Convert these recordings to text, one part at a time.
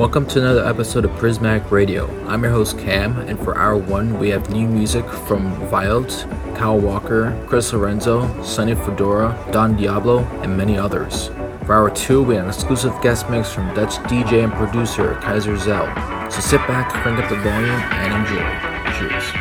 Welcome to another episode of Prismatic Radio. I'm your host Cam, and for hour one, we have new music from Viot, Kyle Walker, Chris Lorenzo, Sonny Fodera, Don Diablo, and many others. For hour two, we have an exclusive guest mix from Dutch DJ and producer Keizer Jelle. So sit back, crank up the volume, and enjoy. Cheers.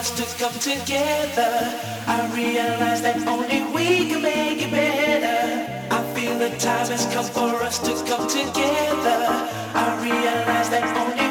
us to come together. I realize that only we can make it better. I feel the time has come for us to come together. I realize that only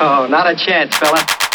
Oh, not a chance, fella.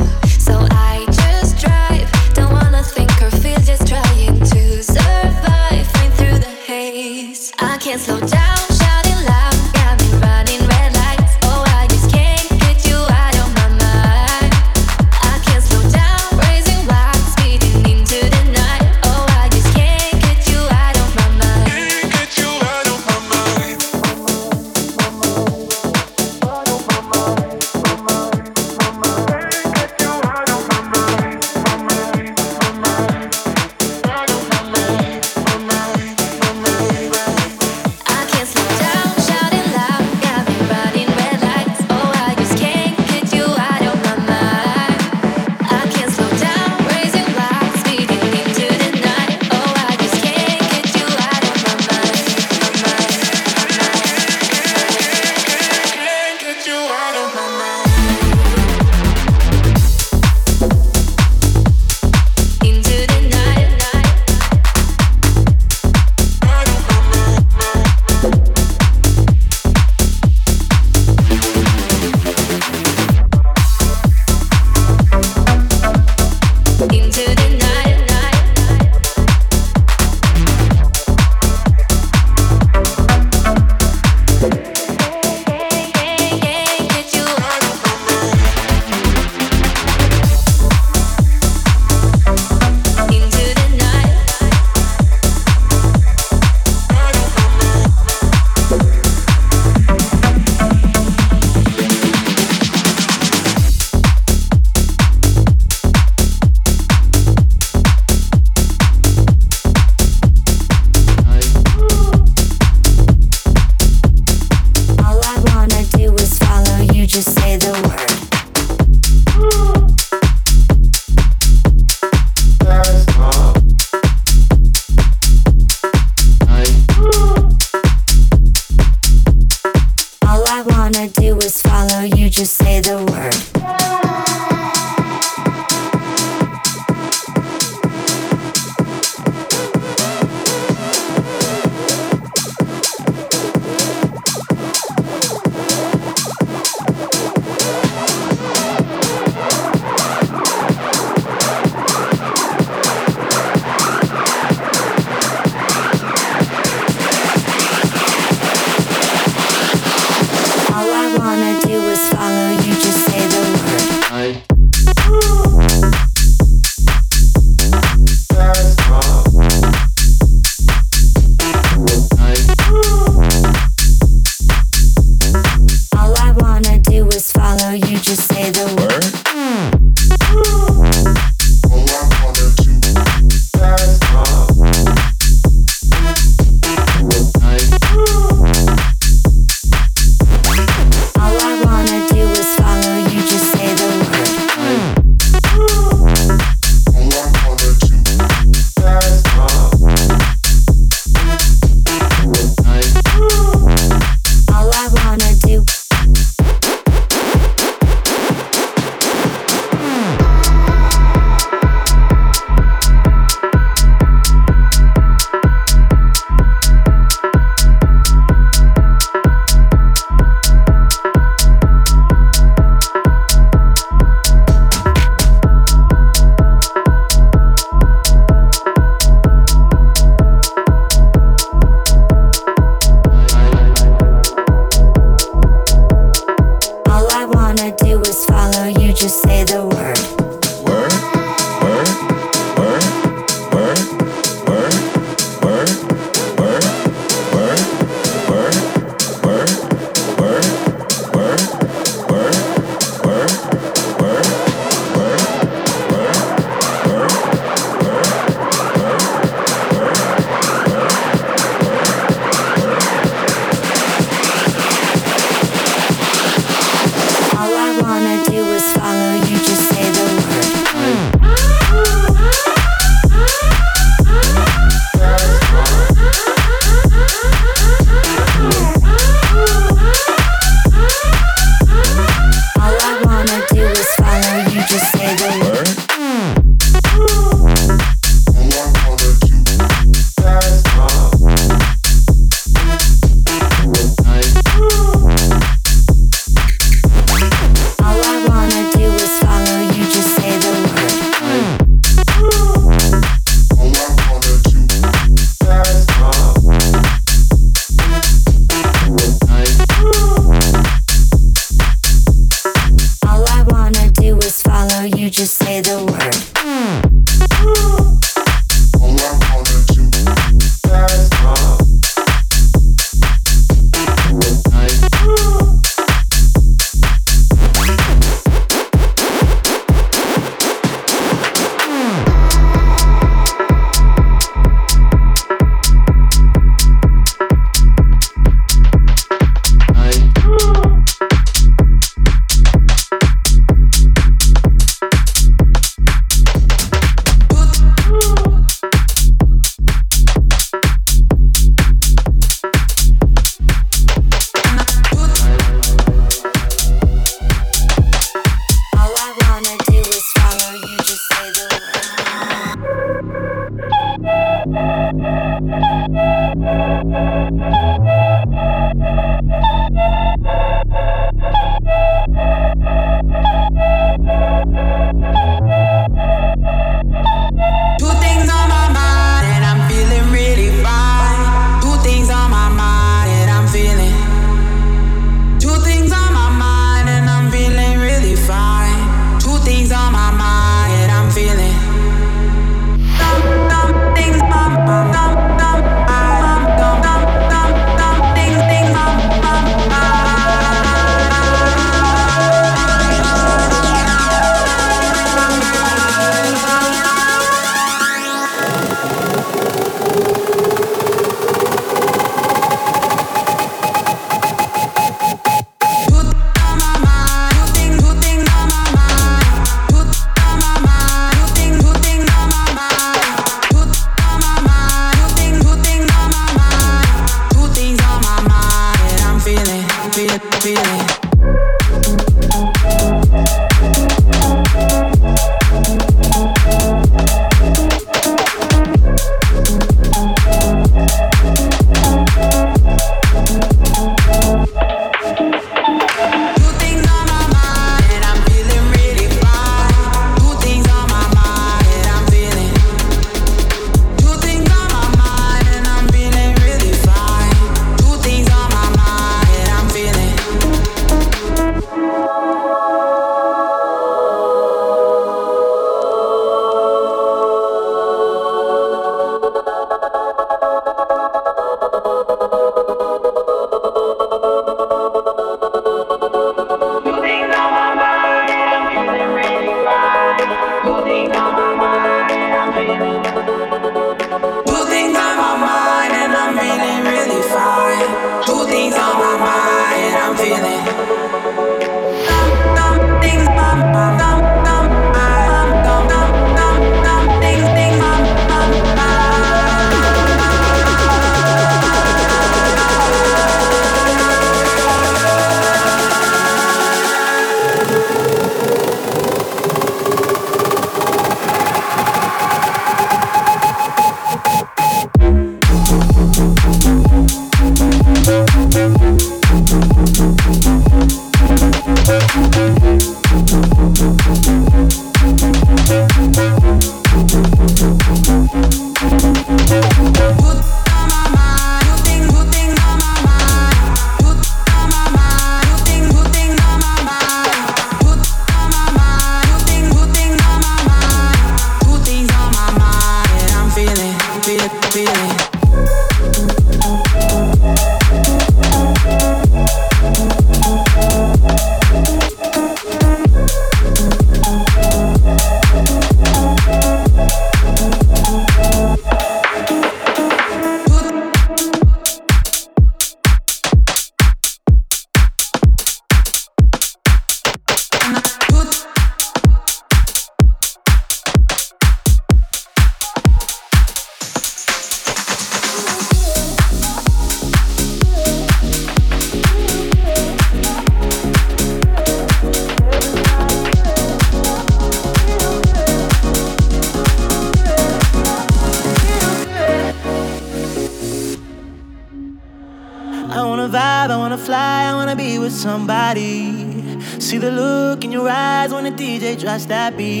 That beat,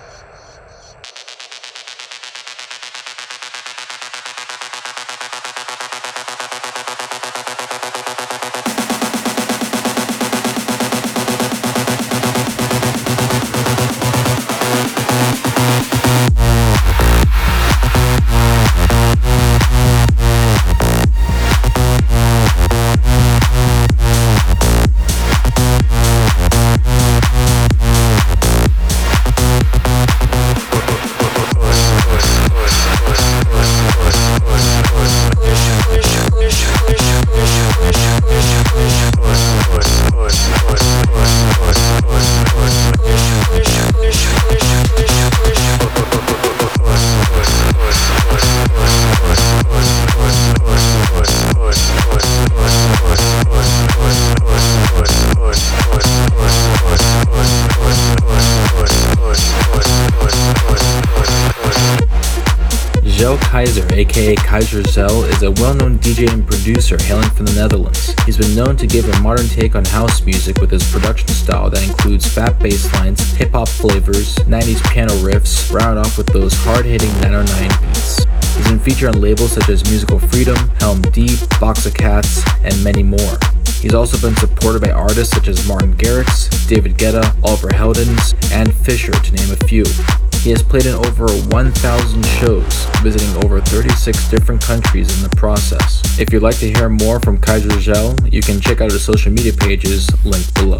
Aka is a well known DJ and producer hailing from the Netherlands. He's been known to give a modern take on house music with his production style that includes fat bass lines, hip hop flavors, 90s piano riffs, rounded off with those hard hitting 909 beats. He's been featured on labels such as Musical Freedom, Heldeep, Box of Cats, and many more. He's also been supported by artists such as Martin Garrix, David Guetta, Oliver Heldens, and Fisher, to name a few. He has played in over 1,000 shows, visiting over 36 different countries in the process. If you'd like to hear more from Keizer Jelle, you can check out his social media pages linked below.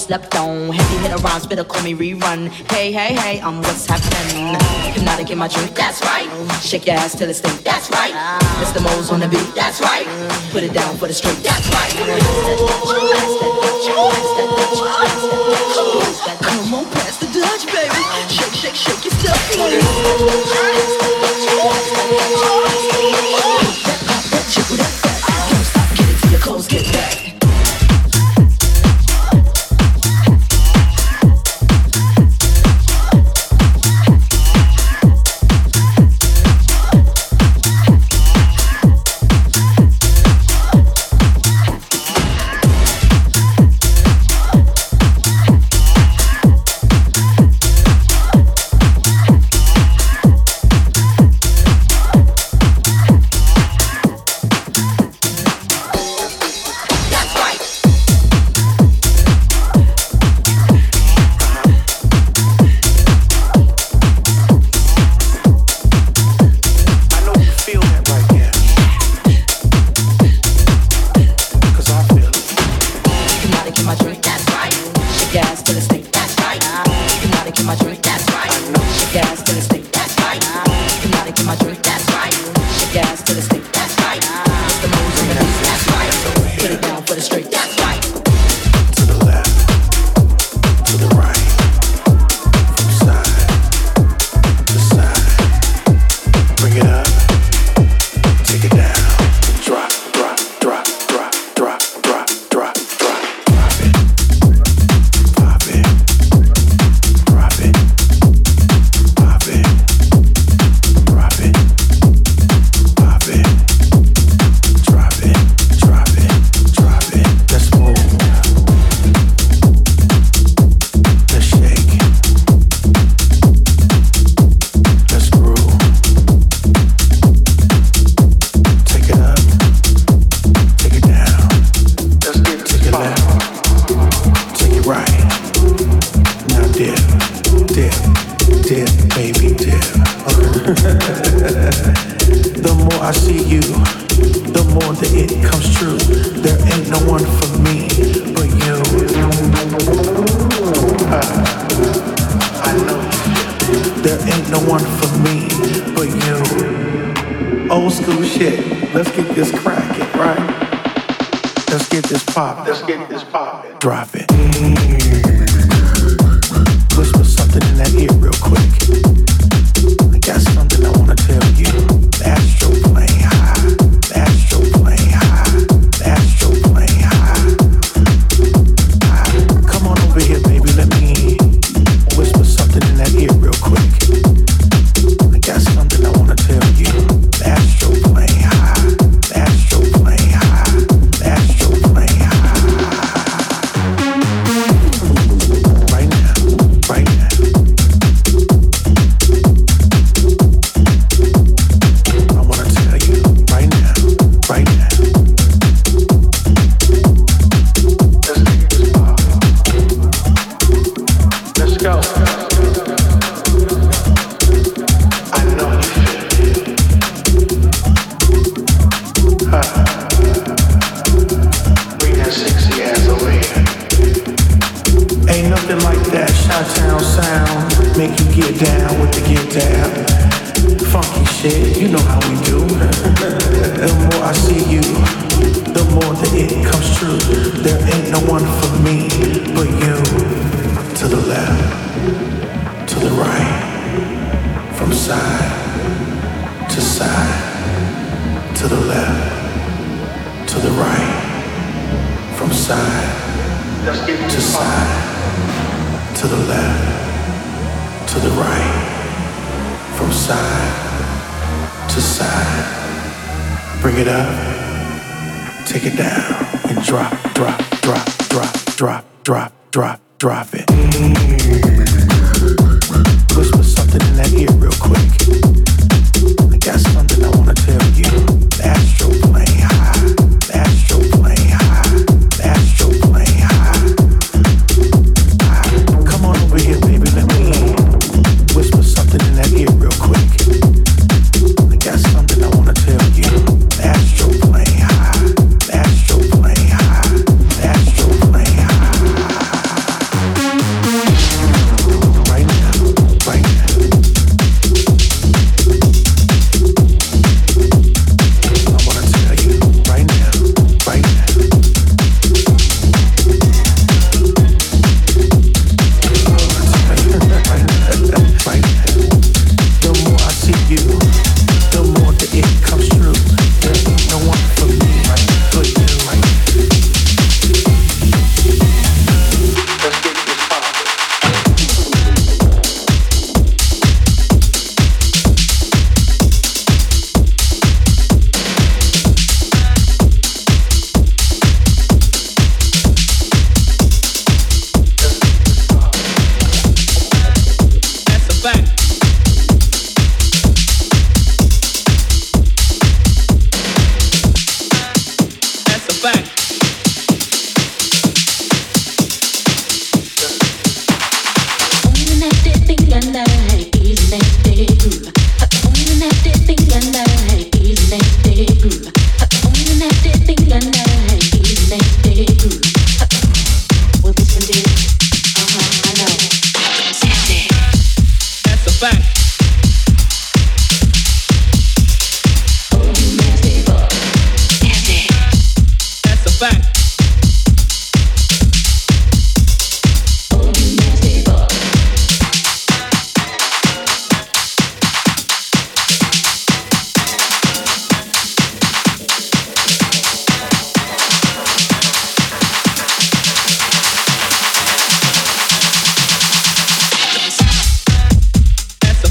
Slept on. Heavy hitter rhymes, better call me rerun. Hey, hey, hey, I'm what's happening. Hypnotic in my drink, that's right. Shake your ass till it stink, that's right. Mr. Mo's on the beat, that's right. Put it down for the street, that's right. Come on, pass the Dutch, baby. Shake, shake, shake your stuff,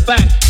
back.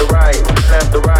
left to right, left the right.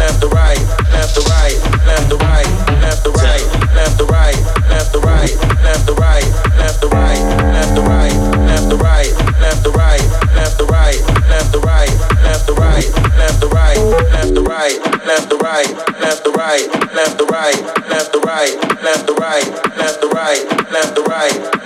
left the right, left the right, left the right, left the right, left the right, left the right.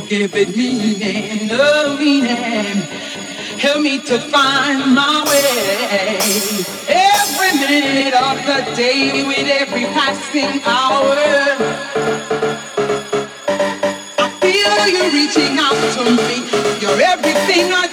Give it meaning, no meaning. Help me to find my way. Every minute of the day, with every passing hour. I feel you reaching out to me. You're everything I